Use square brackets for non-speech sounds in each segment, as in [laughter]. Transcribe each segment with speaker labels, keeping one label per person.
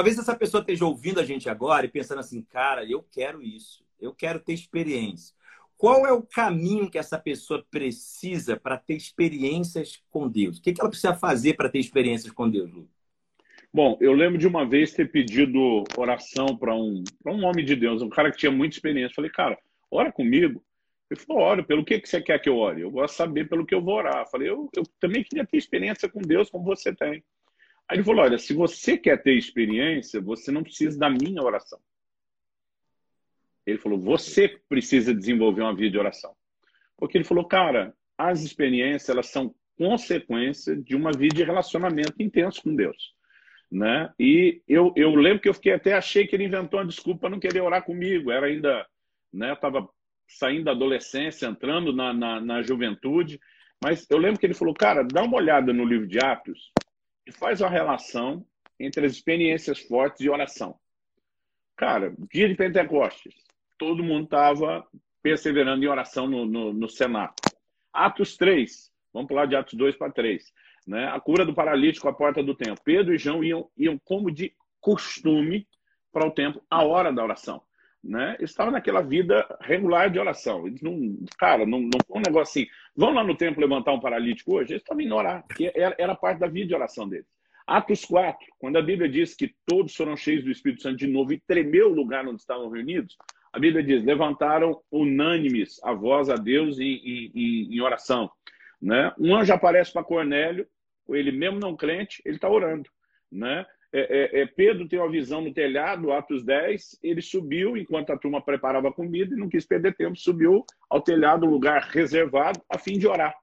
Speaker 1: Talvez essa pessoa esteja ouvindo a gente agora e pensando assim, cara, eu quero isso, eu quero ter experiência. Qual é o caminho que essa pessoa precisa para ter experiências com Deus? O que ela precisa fazer para ter experiências com Deus, Lu?
Speaker 2: Bom, eu lembro de uma vez ter pedido oração para um, um homem de Deus, um cara que tinha muita experiência. Falei, cara, ora comigo. Ele falou, ora, pelo que, você quer que eu ore? Eu gosto de saber pelo que eu vou orar. Falei, eu, eu também queria ter experiência com Deus como você tem. Aí ele falou, olha, se você quer ter experiência, você não precisa da minha oração. Ele falou: você precisa desenvolver uma vida de oração. Porque ele falou: cara, as experiências elas são consequência de uma vida de relacionamento intenso com Deus. Né? E eu, eu lembro que eu fiquei até achei que ele inventou uma desculpa para não querer orar comigo. Era ainda, né? Estava saindo da adolescência, entrando na, na, na, juventude. Mas eu lembro que ele falou, cara, dá uma olhada no livro de Atos e faz uma relação entre as experiências fortes e oração. Cara, dia de Pentecostes, todo mundo estava perseverando em oração no, no, no Senado. Atos 3, vamos pular de Atos 2 para 3. Né? A cura do paralítico à porta do templo. Pedro e João iam, iam como de costume para o templo, a hora da oração. Né? Eles estavam naquela vida regular de oração. Eles não, cara, não, não um negócio assim, vão lá no templo levantar um paralítico hoje? Eles estavam indo orar, que era, era parte da vida de oração deles. Atos 4, quando a Bíblia diz que todos foram cheios do Espírito Santo de novo e tremeu o lugar onde estavam reunidos, a Bíblia diz: levantaram unânimes a voz a Deus em, em, em oração. Né? Um anjo aparece para Cornélio, ele mesmo não crente, ele está orando. Né? É, é, é, Pedro tem uma visão no telhado, Atos 10, ele subiu enquanto a turma preparava comida e não quis perder tempo, subiu ao telhado, lugar reservado, a fim de orar.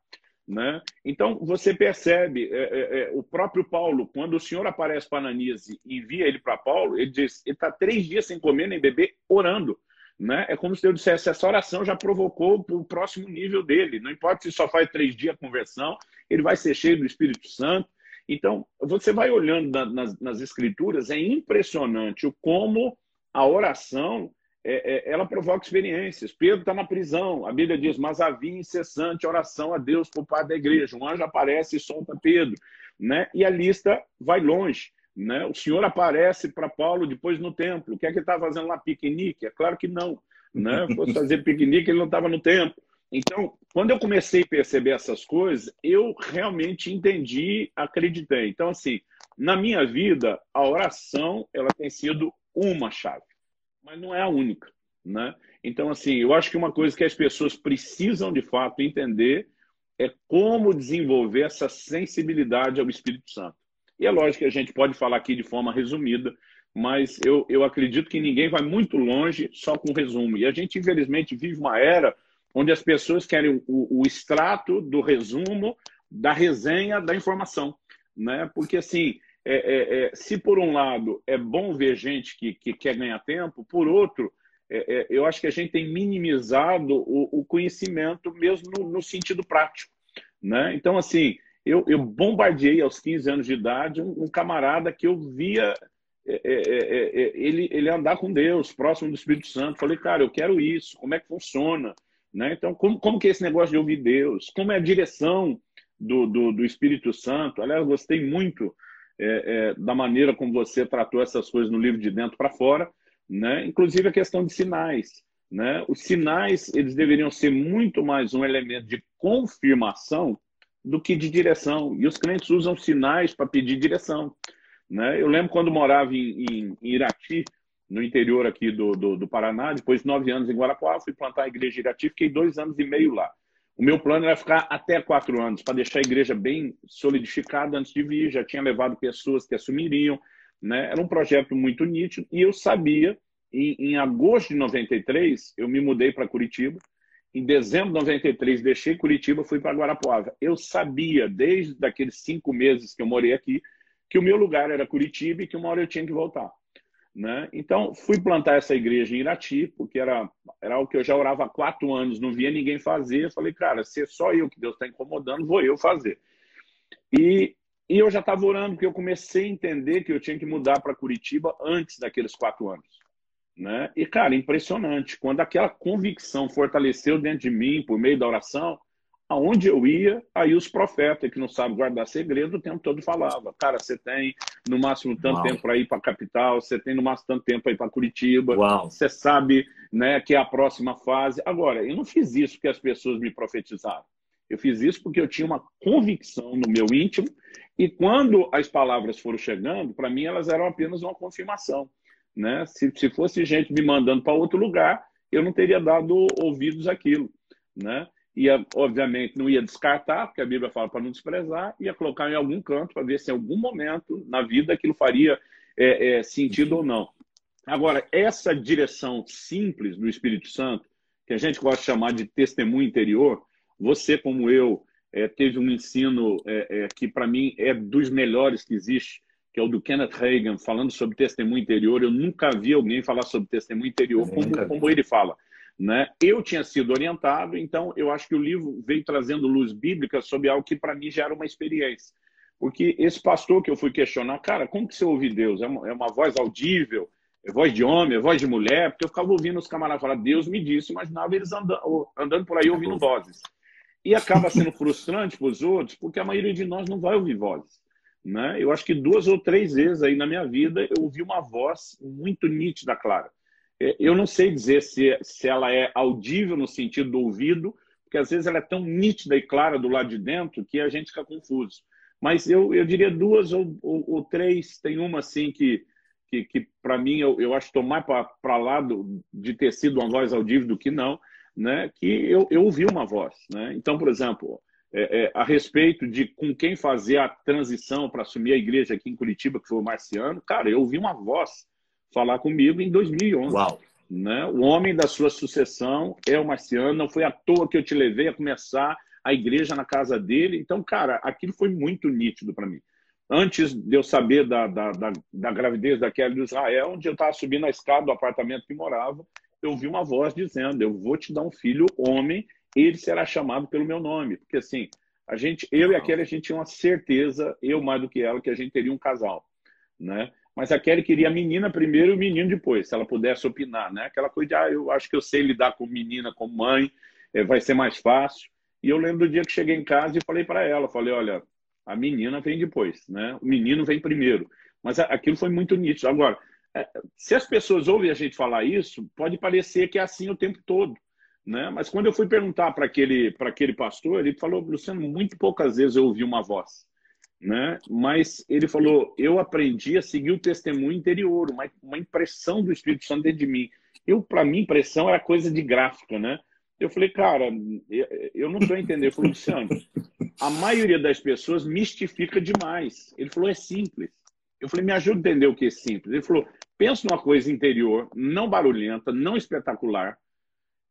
Speaker 2: Né? Então, você percebe, é, é, é o próprio Paulo, quando o Senhor aparece para Ananias e envia ele para Paulo, ele diz: ele está três dias sem comer nem beber, orando. Né? É como se eu dissesse, essa oração já provocou o próximo nível dele. Não importa se só faz três dias a conversão, ele vai ser cheio do Espírito Santo. Então, você vai olhando na, nas, nas escrituras, é impressionante o como a oração é, é, ela provoca experiências. Pedro está na prisão, a Bíblia diz, mas havia incessante oração a Deus por parte da igreja. Um anjo aparece e solta Pedro. Né? E a lista vai longe. Né? O Senhor aparece para Paulo depois no templo. O que é que ele estava fazendo lá? Piquenique? É claro que não. Né? Fosse fazer piquenique, ele não estava no templo. Então, quando eu comecei a perceber essas coisas, eu realmente entendi, acreditei. Então, assim, na minha vida, a oração ela tem sido uma chave, mas não é a única. Né? Então, assim, eu acho que uma coisa que as pessoas precisam de fato entender é como desenvolver essa sensibilidade ao Espírito Santo. E é lógico que a gente pode falar aqui de forma resumida, mas eu, eu acredito que ninguém vai muito longe só com resumo. E a gente, infelizmente, vive uma era onde as pessoas querem o, o extrato do resumo da resenha da informação. Né? Porque, assim, é, é, é, se por um lado é bom ver gente que, que quer ganhar tempo, por outro, é, é, eu acho que a gente tem minimizado o, o conhecimento mesmo no, no, sentido prático. Né? Então, assim, eu, eu bombardeei aos 15 anos de idade um, um camarada que eu via é, ele, ele andar com Deus, próximo do Espírito Santo. Falei, cara, eu quero isso, como é que funciona? Né? Então, como, como que é esse negócio de ouvir Deus? Como é a direção do, do, do Espírito Santo? Aliás, gostei muito é, da maneira como você tratou essas coisas no livro de dentro para fora, né? inclusive a questão de sinais. Né? Os sinais eles deveriam ser muito mais um elemento de confirmação do que de direção. E os crentes usam sinais para pedir direção. Né? Eu lembro quando morava em, em, em Irati, no interior aqui do, do, do, Paraná, depois de nove anos em Guarapuava, fui plantar a igreja Irati, fiquei dois anos e meio lá. O meu plano era ficar até quatro anos, para deixar a igreja bem solidificada antes de vir. Já tinha levado pessoas que assumiriam. Né? Era um projeto muito nítido. E eu sabia, em, em agosto de 93, eu me mudei para Curitiba em dezembro de 93, deixei Curitiba, fui para Guarapuava. Eu sabia, desde aqueles cinco meses que eu morei aqui, que o meu lugar era Curitiba e que uma hora eu tinha que voltar. Né? Então, fui plantar essa igreja em Irati, porque era, era algo que eu já orava há quatro anos, não via ninguém fazer. Falei, cara, se é só eu que Deus está incomodando, vou eu fazer. E, e eu já estava orando, porque eu comecei a entender que eu tinha que mudar para Curitiba antes daqueles quatro anos. Né? E, cara, impressionante. Quando aquela convicção fortaleceu dentro de mim por meio da oração, aonde eu ia, aí os profetas que não sabem guardar segredo o tempo todo falava, cara, você tem no máximo tanto Uau. tempo para ir para a capital, você tem no máximo tanto tempo para ir para Curitiba, Uau. você sabe, né, que é a próxima fase. Agora, eu não fiz isso porque as pessoas me profetizaram. Eu fiz isso porque eu tinha uma convicção no meu íntimo e quando as palavras foram chegando, para mim elas eram apenas uma confirmação, né? Se, se fosse gente me mandando para outro lugar, eu não teria dado ouvidos àquilo, né? Ia, obviamente, não ia descartar, porque a Bíblia fala para não desprezar, ia colocar em algum canto para ver se em algum momento na vida aquilo faria é, é, sentido ou não. Agora, essa direção simples do Espírito Santo, que a gente gosta de chamar de testemunho interior, você, como eu, é, teve um ensino é, é, que, para mim, é dos melhores que existe, que é o do Kenneth Reagan, falando sobre testemunho interior. Eu nunca vi alguém falar sobre testemunho interior como, como ele fala. Né? Eu tinha sido orientado, então eu acho que o livro veio trazendo luz bíblica sobre algo que para mim já era uma experiência. Porque esse pastor que eu fui questionar, cara, como que você ouve Deus? É uma, é uma voz audível? É voz de homem? É voz de mulher? Porque eu ficava ouvindo os camaradas falar, Deus me disse, imaginava eles andando, andando por aí ouvindo vozes. E acaba sendo frustrante para os outros, porque a maioria de nós não vai ouvir vozes. Né? Eu acho que duas ou três vezes aí na minha vida eu ouvi uma voz muito nítida, clara. É, eu não sei dizer se, se ela é audível no sentido do ouvido, porque às vezes ela é tão nítida e clara do lado de dentro que a gente fica confuso. Mas eu, eu diria duas ou, ou, ou três. Tem uma assim que, que, que para mim, eu, eu acho que estou mais para lá do, de ter sido uma voz audível do que não, né? que eu, eu ouvi uma voz. Né? Então, por exemplo, é, é, a respeito de com quem fazer a transição para assumir a igreja aqui em Curitiba, que foi o Marciano, cara, eu ouvi uma voz falar comigo em 2011. Uau. Né? O homem da sua sucessão é o Marciano. Não foi à toa que eu te levei a começar a igreja na casa dele. Então, cara, aquilo foi muito nítido para mim. Antes de eu saber da, da, da, da gravidez daquela de Israel, onde eu estava subindo a escada do apartamento que morava, eu vi uma voz dizendo: Eu vou te dar um filho homem, ele será chamado pelo meu nome. Porque assim, a gente, eu e aquela, a gente tinha uma certeza, eu mais do que ela, que a gente teria um casal. Né? Mas a Kelly queria a menina primeiro e o menino depois, se ela pudesse opinar, né? Aquela coisa de, ah, eu acho que eu sei lidar com menina, com mãe, é, vai ser mais fácil. E eu lembro do dia que cheguei em casa e falei para ela, falei, olha, a menina vem depois, né? O menino vem primeiro. Mas aquilo foi muito nítido. Agora, é, se as pessoas ouvem a gente falar isso, pode parecer que é assim o tempo todo. Né? Mas quando eu fui perguntar para aquele, aquele pastor, ele falou, Luciano, muito poucas vezes eu ouvi uma voz né? Mas ele falou: eu aprendi a seguir o testemunho interior, uma, uma impressão do Espírito Santo dentro de mim. Eu, para mim, impressão era coisa de gráfica, né? Eu falei, cara, eu, não estou entendendo. Eu falei, Luciano, a maioria das pessoas mistifica demais. Ele falou, é simples. Eu falei, me ajuda a entender o que é simples. Ele falou, pensa numa coisa interior, não barulhenta, não espetacular,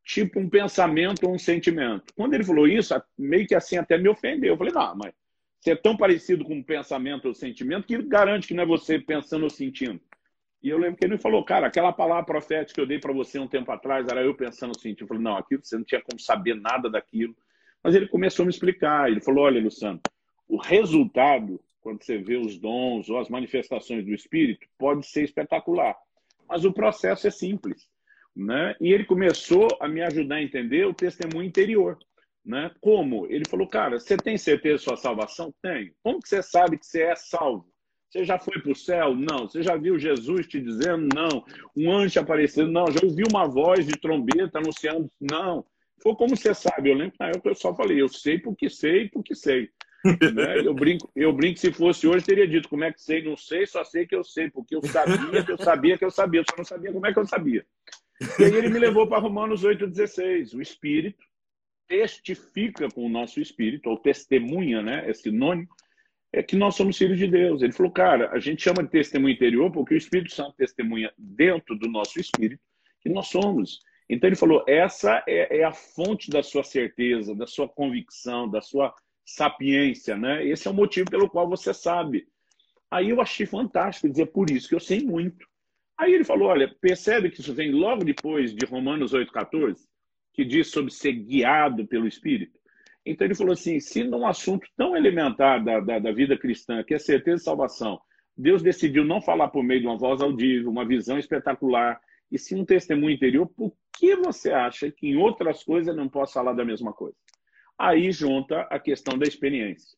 Speaker 2: tipo um pensamento ou um sentimento. Quando ele falou isso, meio que assim até me ofendeu. Eu falei, não, mas você é tão parecido com o pensamento ou sentimento que garante que não é você pensando ou sentindo. E eu lembro que ele me falou, cara, aquela palavra profética que eu dei para você um tempo atrás, era eu pensando ou sentindo. Eu falei, não, aquilo você não tinha como saber nada daquilo. Mas ele começou a me explicar. Ele falou, olha, Luciano, o resultado, quando você vê os dons ou as manifestações do Espírito, pode ser espetacular. Mas o processo é simples. Né? E ele começou a me ajudar a entender o testemunho interior. Né? Como? Ele falou, cara, você tem certeza da sua salvação? Tenho. Como que você sabe que você é salvo? Você já foi para o céu? Não. Você já viu Jesus te dizendo? Não. Um anjo aparecendo? Não. Já ouviu uma voz de trombeta anunciando? Não. Foi como você sabe. Eu lembro na época eu só falei, eu sei porque sei, porque sei. né? eu, brinco, eu brinco se fosse hoje, teria dito como é que sei, não sei, só sei que eu sei, porque eu sabia que eu sabia que eu sabia, só não sabia como é que eu sabia. E aí ele me levou para Romanos 8,16. O Espírito testifica com o nosso espírito, ou testemunha, né? É sinônimo, é que nós somos filhos de Deus. Ele falou, cara, a gente chama de testemunho interior porque o Espírito Santo testemunha dentro do nosso espírito que nós somos. Então ele falou, essa é, é a fonte da sua certeza, da sua convicção, da sua sapiência, né? Esse é o motivo pelo qual você sabe. Aí eu achei fantástico dizer por isso que eu sei muito. Aí ele falou, olha, percebe que isso vem logo depois de Romanos 8,14? Que diz sobre ser guiado pelo Espírito. Então ele falou assim: se num assunto tão elementar da, da, da vida cristã, que é certeza de salvação, Deus decidiu não falar por meio de uma voz audível, uma visão espetacular, e sim um testemunho interior, por que você acha que em outras coisas não posso falar da mesma coisa? Aí junta a questão da experiência.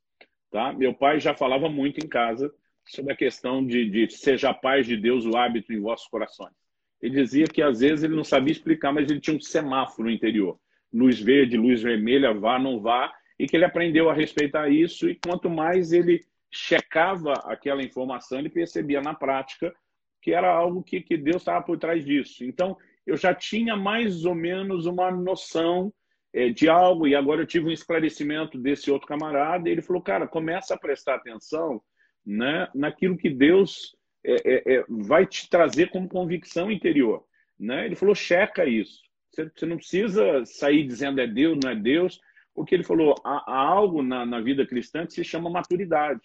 Speaker 2: Tá? Meu pai já falava muito em casa sobre a questão de, de seja a paz de Deus o hábito em vossos corações. Ele dizia que às vezes ele não sabia explicar, mas ele tinha um semáforo interior. Luz verde, luz vermelha, vá, não vá, e que ele aprendeu a respeitar isso, e quanto mais ele checava aquela informação, ele percebia na prática que era algo que, que Deus estava por trás disso. Então, eu já tinha mais ou menos uma noção é, de algo, e agora eu tive um esclarecimento desse outro camarada, e ele falou, cara, começa a prestar atenção né, naquilo que Deus é, é, é, vai te trazer como convicção interior. Né? Ele falou, checa isso. Você, você, não precisa sair dizendo é Deus, não é Deus, porque ele falou, há, há algo na, na vida cristã que se chama maturidade.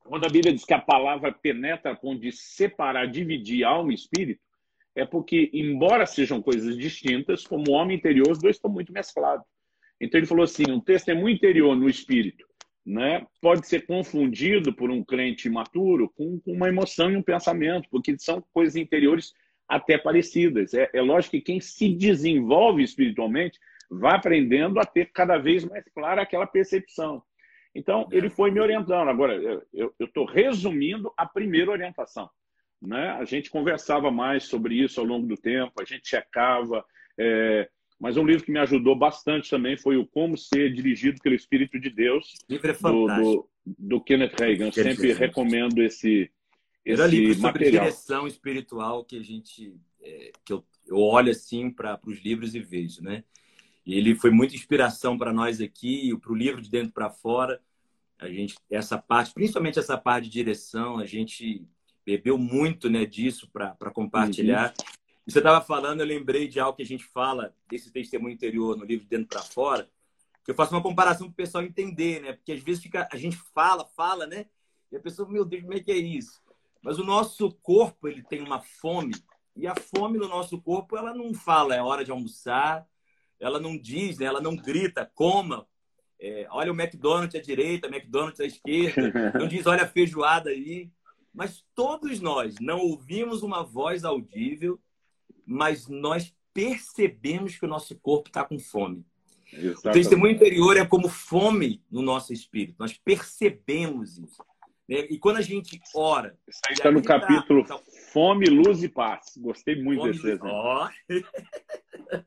Speaker 2: Quando a Bíblia diz que a palavra penetra a ponto de separar, dividir alma e espírito, é porque, embora sejam coisas distintas, como homem interior, os dois estão muito mesclados. Então ele falou assim: um testemunho interior no espírito né, pode ser confundido por um crente imaturo com, com, uma emoção e um pensamento, porque são coisas interiores até parecidas. É, é lógico que quem se desenvolve espiritualmente vai aprendendo a ter cada vez mais clara aquela percepção. Então, ele foi me orientando. Agora, eu estou resumindo a primeira orientação. Né? A gente conversava mais sobre isso ao longo do tempo, a gente checava. É... Mas um livro que me ajudou bastante também foi o Como Ser Dirigido pelo Espírito de Deus,
Speaker 1: livro é
Speaker 2: do, do, do, Kenneth Reagan. Kenneth sempre recomendo esse, esse Era livro
Speaker 1: sobre
Speaker 2: material.
Speaker 1: direção espiritual que a gente é, que eu, eu olho assim para os livros e vejo, né? E ele foi muita inspiração para nós aqui, para o livro de dentro para fora. A gente essa parte, principalmente essa parte de direção, a gente bebeu muito né, disso para compartilhar. Uhum. E você estava falando, eu lembrei de algo que a gente fala desse testemunho interior no livro de Dentro para Fora, que eu faço uma comparação para o pessoal entender, né? Porque às vezes fica, a gente fala, fala, né? E a pessoa, meu Deus, como é que é isso? Mas o nosso corpo, ele tem uma fome, e a fome no nosso corpo, ela não fala, é hora de almoçar, ela não diz, né? ela não grita, coma, é, olha o McDonald's à direita, McDonald's à esquerda, [laughs] não diz, olha a feijoada aí. Mas todos nós não ouvimos uma voz audível, mas nós percebemos que o nosso corpo está com fome. Exatamente. O testemunho interior é como fome no nosso espírito. Nós percebemos isso. Né? E quando a gente ora.
Speaker 2: Isso aí está no tá, capítulo tá... Fome, Luz e Paz. Gostei muito fome, desse exemplo. [laughs]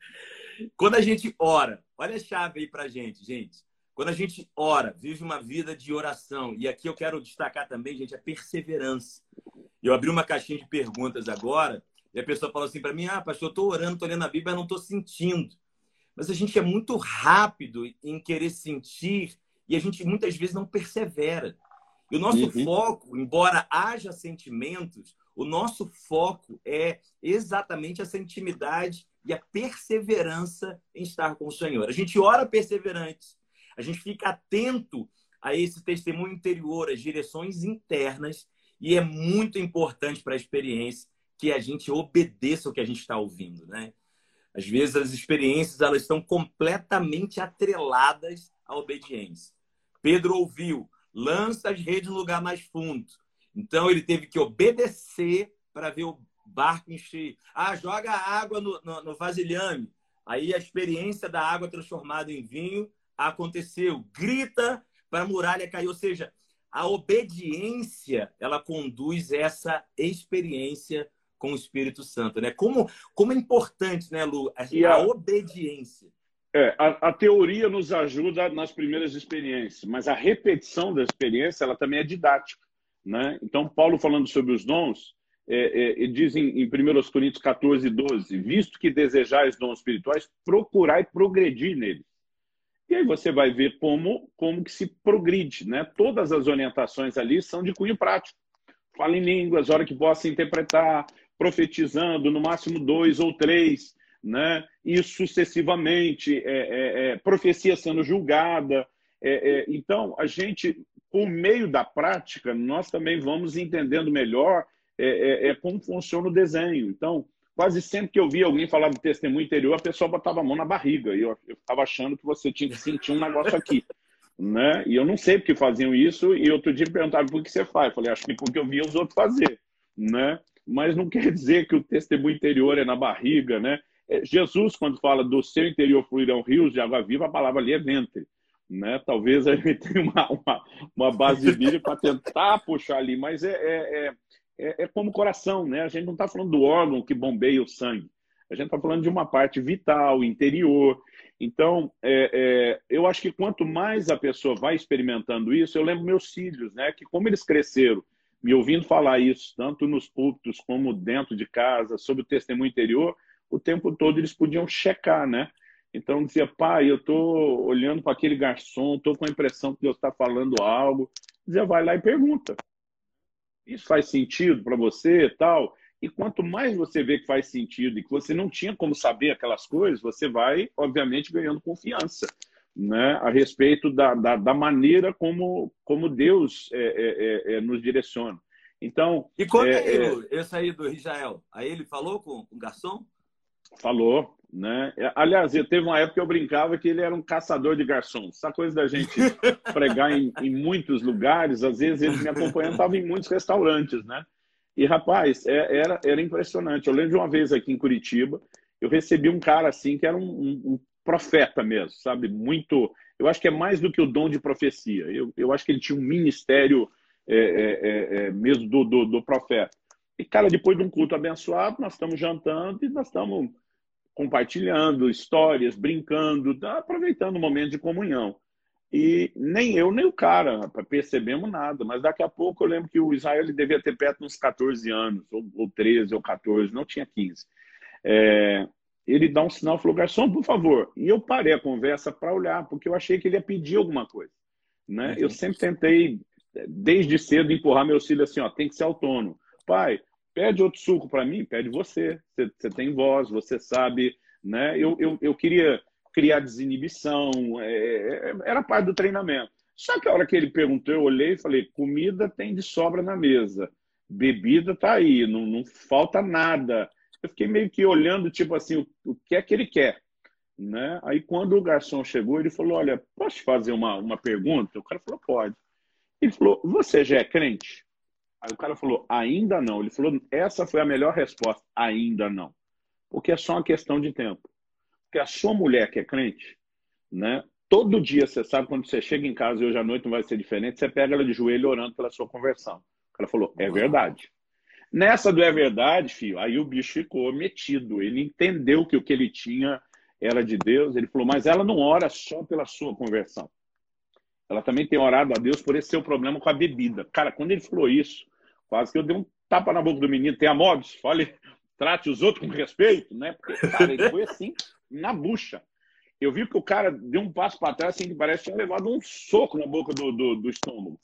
Speaker 1: Quando a gente ora, olha a chave aí para gente, gente. Quando a gente ora, vive uma vida de oração, e aqui eu quero destacar também, gente, a perseverança. Eu abri uma caixinha de perguntas agora, e a pessoa falou assim para mim: Ah, pastor, eu estou orando, estou lendo a Bíblia, mas não estou sentindo. Mas a gente é muito rápido em querer sentir e a gente muitas vezes não persevera. E o nosso uhum. foco, embora haja sentimentos, o nosso foco é exatamente essa intimidade e a perseverança em estar com o Senhor. A gente ora perseverante, a gente fica atento a esse testemunho interior, as direções internas, e é muito importante para a experiência que a gente obedeça o que a gente está ouvindo, né? Às vezes as experiências elas estão completamente atreladas à obediência. Pedro ouviu, lança as redes no lugar mais fundo. Então ele teve que obedecer para ver o barco encher. Ah, joga água no, no, no vasilhame. Aí a experiência da água transformada em vinho aconteceu. Grita para a muralha cair. Ou seja, a obediência, ela conduz essa experiência com o Espírito Santo, né? Como, como é importante, né, Lu, a, a, a obediência.
Speaker 2: É, a, a, teoria nos ajuda nas primeiras experiências, mas a repetição da experiência, ela também é didática, né? Então, Paulo falando sobre os dons, é, é, diz em, em 1 Coríntios 14, 12, visto que desejais dons espirituais, procurai progredir neles. E aí você vai ver como, como que se progride, né? Todas as orientações ali são de cunho prático. Fala em línguas, hora que possa interpretar, profetizando, no máximo dois ou três, né? E sucessivamente, é, é, é, profecia sendo julgada. É, é, então, a gente, por meio da prática, nós também vamos entendendo melhor é, como funciona o desenho. Então, quase sempre que eu via alguém falar de testemunho interior, a pessoa botava a mão na barriga. E eu estava achando que você tinha que sentir um negócio aqui. [laughs] Né? E eu não sei porque faziam isso. E outro dia me perguntaram por que você faz. Eu falei, acho que porque eu via os outros fazer. Né? Mas não quer dizer que o testemunho interior é na barriga. Né? é, Jesus, quando fala do seu interior fluirão rios de água viva, a palavra ali é ventre. Né? Talvez [laughs] a gente tenha uma, uma, uma base bíblica para tentar puxar ali, mas é, é, é, é como coração, né? A gente não está falando do órgão que bombeia o sangue. A gente está falando de uma parte vital, interior. Então, é, é, eu acho que quanto mais a pessoa vai experimentando isso, eu lembro meus filhos, né? Que como eles cresceram me ouvindo falar isso, tanto nos púlpitos como dentro de casa, sobre o testemunho interior, o tempo todo eles podiam checar, né? Então dizia, pai, eu estou olhando para aquele garçom, estou com a impressão que Deus está falando algo. Dizia, vai lá e pergunta. Isso faz sentido para você tal? E quanto mais você vê que faz sentido e que você não tinha como saber aquelas coisas, você vai, obviamente, ganhando confiança né, a respeito da, da, da maneira como, como Deus é, é, é, é nos direciona. Então.
Speaker 1: E quando é, é, é, esse aí do Israel? Aí ele falou com, com o garçom?
Speaker 2: Falou, né? Aliás, eu teve uma época que eu brincava que ele era um caçador de garçons. Essa coisa da gente [laughs] pregar em, em muitos lugares, às vezes ele me acompanhando, estava em muitos restaurantes, né? E, rapaz, é, era, era impressionante. Eu lembro de uma vez aqui em Curitiba, eu recebi um cara assim que era um, um, um profeta mesmo, sabe? Muito. Eu acho que é mais do que o dom de profecia. Eu, eu acho que ele tinha um ministério é, é, é, é mesmo do, do, do, profeta. E, cara, depois de um culto abençoado, nós estamos jantando e nós estamos compartilhando histórias, brincando, tá? aproveitando o momento de comunhão. E nem eu, nem o cara percebemos nada. Mas daqui a pouco eu lembro que o Israel ele devia ter perto uns 14 anos, ou, ou 13 ou 14, não tinha 15. É, ele dá um sinal, falou, garçom, por favor. E eu parei a conversa para olhar, porque eu achei que ele ia pedir alguma coisa. Né? Uhum. Eu sempre tentei, desde cedo, empurrar meu filho assim, ó, tem que ser autônomo. Pai, pede outro suco para mim, pede você. você. Você tem voz, você sabe. Né? Eu, eu, eu queria criar desinibição, é, é, era parte do treinamento. Só que a hora que ele perguntou, eu olhei e falei: comida tem de sobra na mesa, bebida tá aí, não, não falta nada. Eu fiquei meio que olhando, tipo assim, o, o que é que ele quer. Né? Aí quando o garçom chegou, ele falou: Olha, posso fazer uma, uma pergunta? O cara falou: Pode. Ele falou: Você já é crente? Aí o cara falou: Ainda não. Ele falou: Essa foi a melhor resposta. Ainda não. Porque é só uma questão de tempo. Porque a sua mulher que é crente, né? Todo dia, você sabe, quando você chega em casa e hoje à noite não vai ser diferente, você pega ela de joelho orando pela sua conversão. O cara falou, é verdade. Nessa do é verdade, filho, aí o bicho ficou metido. Ele entendeu que o que ele tinha era de Deus. Ele falou, mas ela não ora só pela sua conversão. Ela também tem orado a Deus por esse seu problema com a bebida. Cara, quando ele falou isso, quase que eu dei um tapa na boca do menino. Tem a modos, fale, trate os outros com respeito, né? Porque, cara, ele foi assim, na bucha. Eu vi que o cara deu um passo para trás, assim, que parece que tinha levado um soco na boca do, do, do estômago.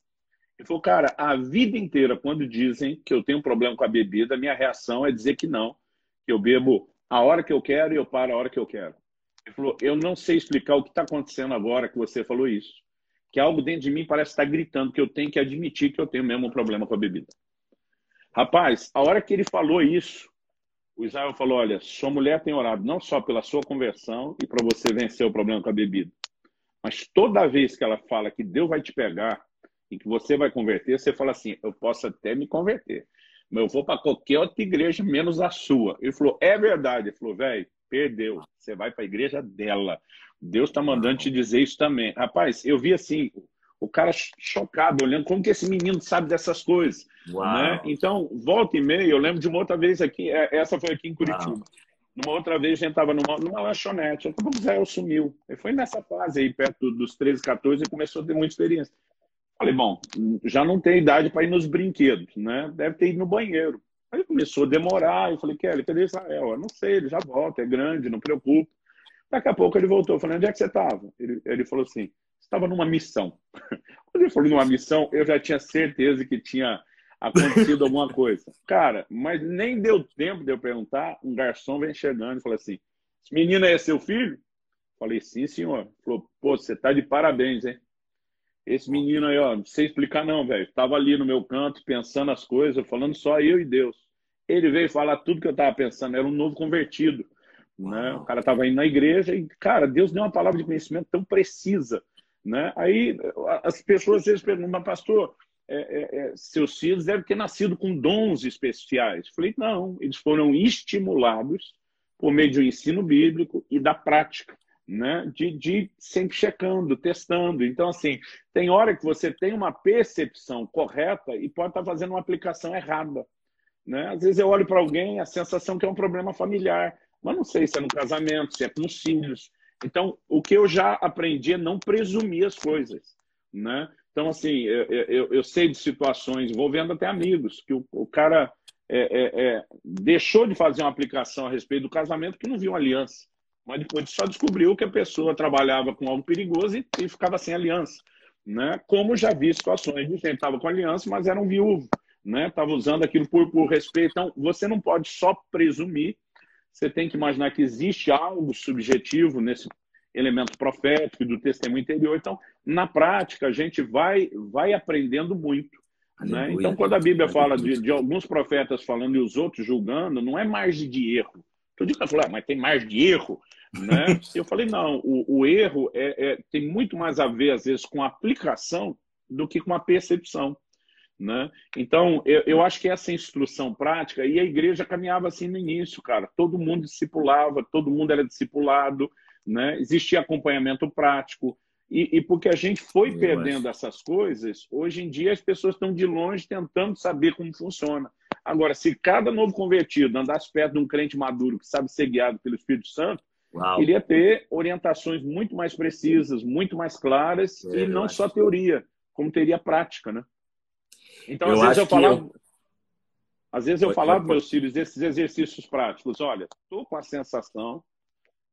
Speaker 2: Ele falou, cara, a vida inteira, quando dizem que eu tenho um problema com a bebida, minha reação é dizer que não, que eu bebo a hora que eu quero e eu paro a hora que eu quero. Ele falou, eu não sei explicar o que está acontecendo agora que você falou isso. Que algo dentro de mim parece estar gritando que eu tenho que admitir que eu tenho mesmo um problema com a bebida. Rapaz, a hora que ele falou isso, o Israel falou: olha, sua mulher tem orado não só pela sua conversão e para você vencer o problema com a bebida, mas toda vez que ela fala que Deus vai te pegar e que você vai converter, você fala assim: eu posso até me converter, mas eu vou para qualquer outra igreja menos a sua. Ele falou: é verdade. Ele falou: velho, perdeu. Você vai para a igreja dela. Deus está mandando te dizer isso também. Rapaz, eu vi assim, o cara chocado, olhando como que esse menino sabe dessas coisas. Né? Então, volta e meia, eu lembro de uma outra vez aqui, é, essa foi aqui em Curitiba. Uau. Numa outra vez, a gente estava numa, numa lanchonete, a pouco o Israel sumiu. Ele foi nessa fase aí, perto dos 13, 14, e começou a ter muita experiência. Falei, bom, já não tem idade para ir nos brinquedos, né? Deve ter ido no banheiro. Aí começou a demorar, eu falei, Kelly, cadê Israel? Eu não sei, ele já volta, é grande, não preocupa. Daqui a pouco ele voltou, eu falei, onde é que você estava? Ele, ele falou assim, estava numa missão. [laughs] Quando ele falou numa missão, eu já tinha certeza que tinha acontecido [laughs] alguma coisa. Cara, mas nem deu tempo de eu perguntar, um garçom vem chegando e falou assim, esse menino é seu filho? Falei, sim, senhor. Falou, pô, você tá de parabéns, hein? Esse menino aí, ó, não sei explicar não, velho. Tava ali no meu canto, pensando as coisas, falando só eu e Deus. Ele veio falar tudo que eu tava pensando, era um novo convertido. Né? O cara tava indo na igreja e, cara, Deus deu uma palavra de conhecimento tão precisa. Né? Aí as pessoas às vezes perguntam, mas pastor, é, é, é, seus filhos devem ter nascido com dons especiais. Falei, não, eles foram estimulados por meio do ensino bíblico e da prática, né? De, de sempre checando, testando. Então, assim, tem hora que você tem uma percepção correta e pode estar fazendo uma aplicação errada. Né? Às vezes eu olho para alguém a sensação que é um problema familiar, mas não sei se é no casamento, se é com os filhos. Então, o que eu já aprendi é não presumir as coisas. Né? Então, assim, eu, eu, eu sei de situações envolvendo até amigos, que o, o cara é, é, é, deixou de fazer uma aplicação a respeito do casamento que não viu aliança. Mas depois só descobriu que a pessoa trabalhava com algo perigoso e, e ficava sem aliança. Né? Como já vi situações de gente estava com aliança, mas era um viúvo. Estava né? usando aquilo por, por respeito. Então, você não pode só presumir, você tem que imaginar que existe algo subjetivo nesse elemento profético do testemunho interior. Então, na prática, a gente vai, vai aprendendo muito. Né? Então, quando a Bíblia fala de, de, alguns profetas falando e os outros julgando, não é margem de erro. Todo dia falou, ah, mas tem margem de erro. Né? Eu falei, não, o, o erro é, é, tem muito mais a ver, às vezes, com a aplicação do que com a percepção. Né? Então, eu, eu, acho que essa instrução prática, e a igreja caminhava assim no início, cara. Todo mundo discipulava, todo mundo era discipulado, né? existia acompanhamento prático. E, e porque a gente foi eu perdendo acho. essas coisas, hoje em dia as pessoas estão de longe tentando saber como funciona. Agora, se cada novo convertido andasse perto de um crente maduro que sabe ser guiado pelo Espírito Santo, Uau. iria ter orientações muito mais precisas, muito mais claras, é, e não só teoria, como teria prática, né? Então, eu às vezes eu falava, eu... às vezes eu falava para meus filhos desses exercícios práticos, olha, estou com a sensação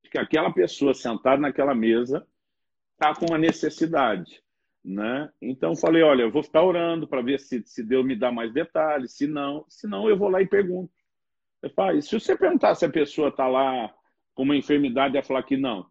Speaker 2: de que aquela pessoa sentada naquela mesa está com uma necessidade. Né? Então falei, olha, eu vou ficar orando para ver se, se Deus me dá mais detalhes, se não, se não eu vou lá e pergunto. Eu falo, se você perguntar se a pessoa está lá uma enfermidade, ela falar que não,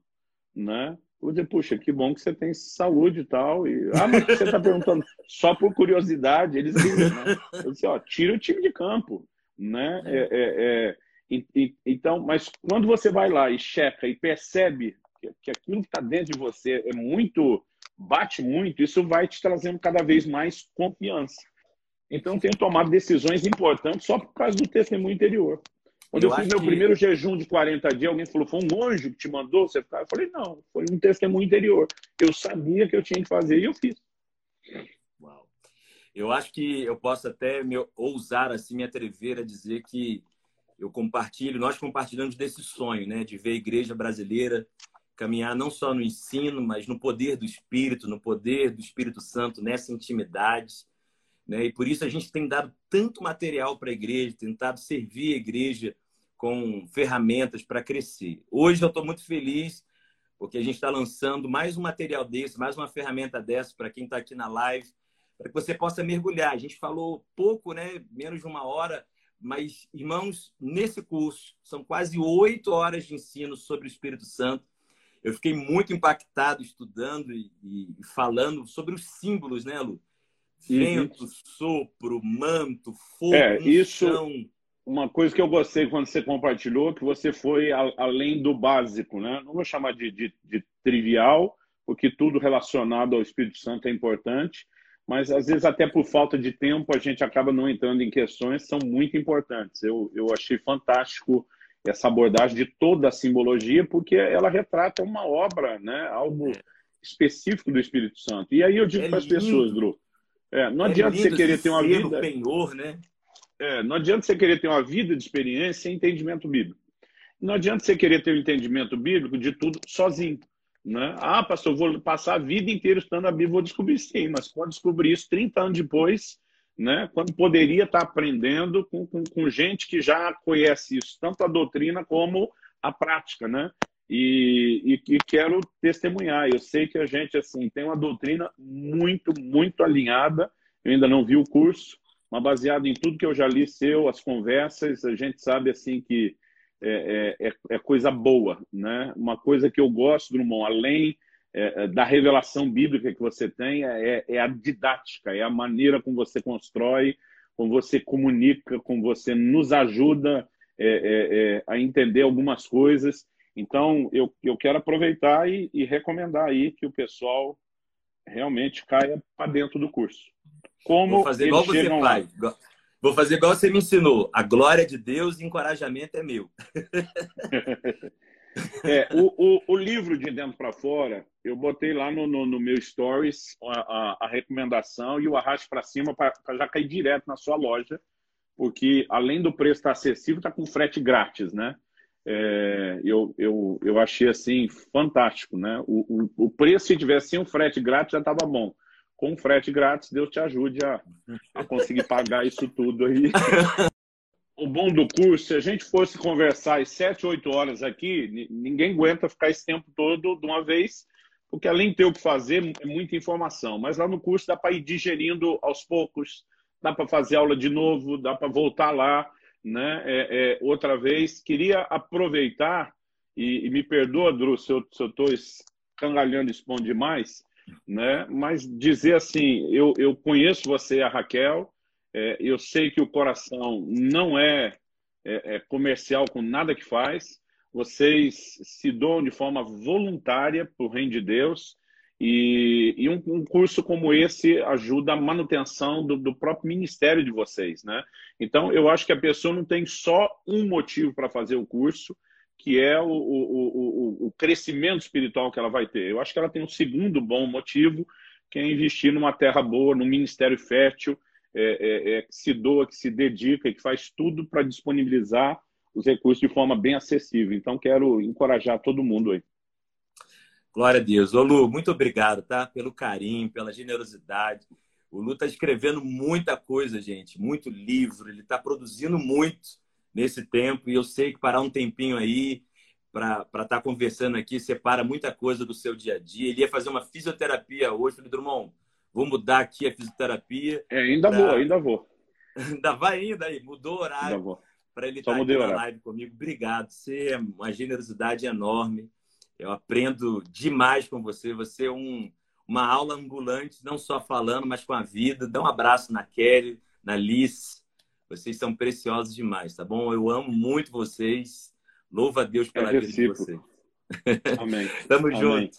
Speaker 2: né? Eu vou dizer, puxa, que bom que você tem saúde e tal. E, ah, mas você está perguntando [laughs] só por curiosidade, eles dizem, né? Eu disse, ó, tira o time de campo, né? É, é, é, e, e, então, mas quando você vai lá e checa e percebe que, que aquilo que está dentro de você é muito bate muito, isso vai te trazendo cada vez mais confiança. Então, tenho tomado decisões importantes só por causa do testemunho interior. Quando eu, eu fiz meu que... primeiro jejum de 40 dias, alguém falou: foi um anjo que te mandou você ficar? Eu falei: não, foi um testemunho interior. Eu sabia que eu tinha que fazer e eu fiz.
Speaker 1: Uau. Eu acho que eu posso até me ousar assim, me atrever a dizer que eu compartilho, nós compartilhamos desse sonho, né, de ver a igreja brasileira caminhar não só no ensino, mas no poder do Espírito, no poder do Espírito Santo, nessa intimidade. Né? E por isso a gente tem dado tanto material para a igreja, tentado servir a igreja com ferramentas para crescer. Hoje eu estou muito feliz porque a gente está lançando mais um material desse, mais uma ferramenta dessa para quem está aqui na live, para que você possa mergulhar. A gente falou pouco, né? menos de uma hora, mas, irmãos, nesse curso são quase oito horas de ensino sobre o Espírito Santo eu fiquei muito impactado estudando e, e falando sobre os símbolos, né, Lu? Vento, uhum. sopro, manto, fogo,
Speaker 2: é, isso, chão. Uma coisa que eu gostei quando você compartilhou, que você foi a, além do básico, né? Não vou chamar de, de, de trivial, porque tudo relacionado ao Espírito Santo é importante, mas às vezes até por falta de tempo a gente acaba não entrando em questões que são muito importantes. Eu, eu achei fantástico essa abordagem de toda a simbologia, porque ela retrata uma obra, né? algo específico do Espírito Santo. E aí eu digo é para as pessoas, Dru, é, não é adianta você querer ter uma vida.
Speaker 1: Penhor, né?
Speaker 2: É, não adianta você querer ter uma vida de experiência sem entendimento bíblico. Não adianta você querer ter o um entendimento bíblico de tudo sozinho. Né? Ah, pastor, vou passar a vida inteira estudando a Bíblia, vou descobrir sim, mas pode descobrir isso 30 anos depois né, quando poderia estar aprendendo com, com, com, gente que já conhece isso, tanto a doutrina como a prática, né? E, e, e, quero testemunhar. Eu sei que a gente assim tem uma doutrina muito, muito alinhada. Eu ainda não vi o curso, mas baseado em tudo que eu já li seu, as conversas, a gente sabe assim que é, é, é, é coisa boa, né? Uma coisa que eu gosto, Drummond, além é, é, da revelação bíblica que você tem é, é, a didática, é a maneira como você constrói, como você comunica, como você nos ajuda a entender algumas coisas. Então, eu, eu quero aproveitar e, e recomendar aí que o pessoal realmente caia para dentro do curso.
Speaker 1: Como Vou fazer igual você faz. Vou fazer igual você me ensinou. A glória de Deus e encorajamento é meu. [laughs]
Speaker 2: É, o, o, o, livro de dentro para fora, eu botei lá no, no, no meu stories a, a, a, recomendação e o arraste para cima para já cair direto na sua loja, porque além do preço estar acessível, está com frete grátis, né? É, eu, eu, eu achei assim fantástico, né? O, o, o preço, se tivesse um frete grátis, já estava bom. Com frete grátis, Deus te ajude a, a conseguir pagar isso tudo aí. [laughs] o bom do curso, se a gente fosse conversar às sete, oito horas aqui, ninguém aguenta ficar esse tempo todo de uma vez, porque além de ter o que fazer, é muita informação. Mas lá no curso dá para ir digerindo aos poucos, dá para fazer aula de novo, dá para voltar lá, né? É, é, outra vez, queria aproveitar, e, e me perdoa, Dru, se eu estou escangalhando pão demais, né? mas dizer assim, eu, eu conheço você, a Raquel, é, eu sei que o coração não é, é, é, comercial com nada que faz. Vocês se doam de forma voluntária para o reino de Deus. E, e um, um, curso como esse ajuda a manutenção do, do, próprio ministério de vocês, né? Então, eu acho que a pessoa não tem só um motivo para fazer o curso, que é o, o, o, crescimento espiritual que ela vai ter. Eu acho que ela tem um segundo bom motivo, que é investir numa terra boa, num ministério fértil, é, é, é, que se doa, que se dedica, que faz tudo para disponibilizar os recursos de forma bem acessível. Então, quero encorajar todo mundo aí.
Speaker 1: Glória a Deus. Ô, Lu, muito obrigado, tá? Pelo carinho, pela generosidade. O Lu está escrevendo muita coisa, gente, muito livro, ele está produzindo muito nesse tempo, e eu sei que parar um tempinho aí para estar tá conversando aqui separa muita coisa do seu dia a dia. Ele ia fazer uma fisioterapia hoje, falei, Drummond, vou mudar aqui a fisioterapia.
Speaker 2: É, ainda pra... vou, ainda vou. [laughs]
Speaker 1: ainda vai ainda aí, mudou o horário para ele estar tá aqui na live comigo. Obrigado, você é uma generosidade enorme. Eu aprendo demais com você. Você é um, uma aula ambulante, não só falando, mas com a vida. Dá um abraço na Kelly, na Liz. Vocês são preciosos demais, tá bom? Eu amo muito vocês. Louva a Deus pela é vida de vocês.
Speaker 2: Amém. [laughs]
Speaker 1: Tamo Amém. junto.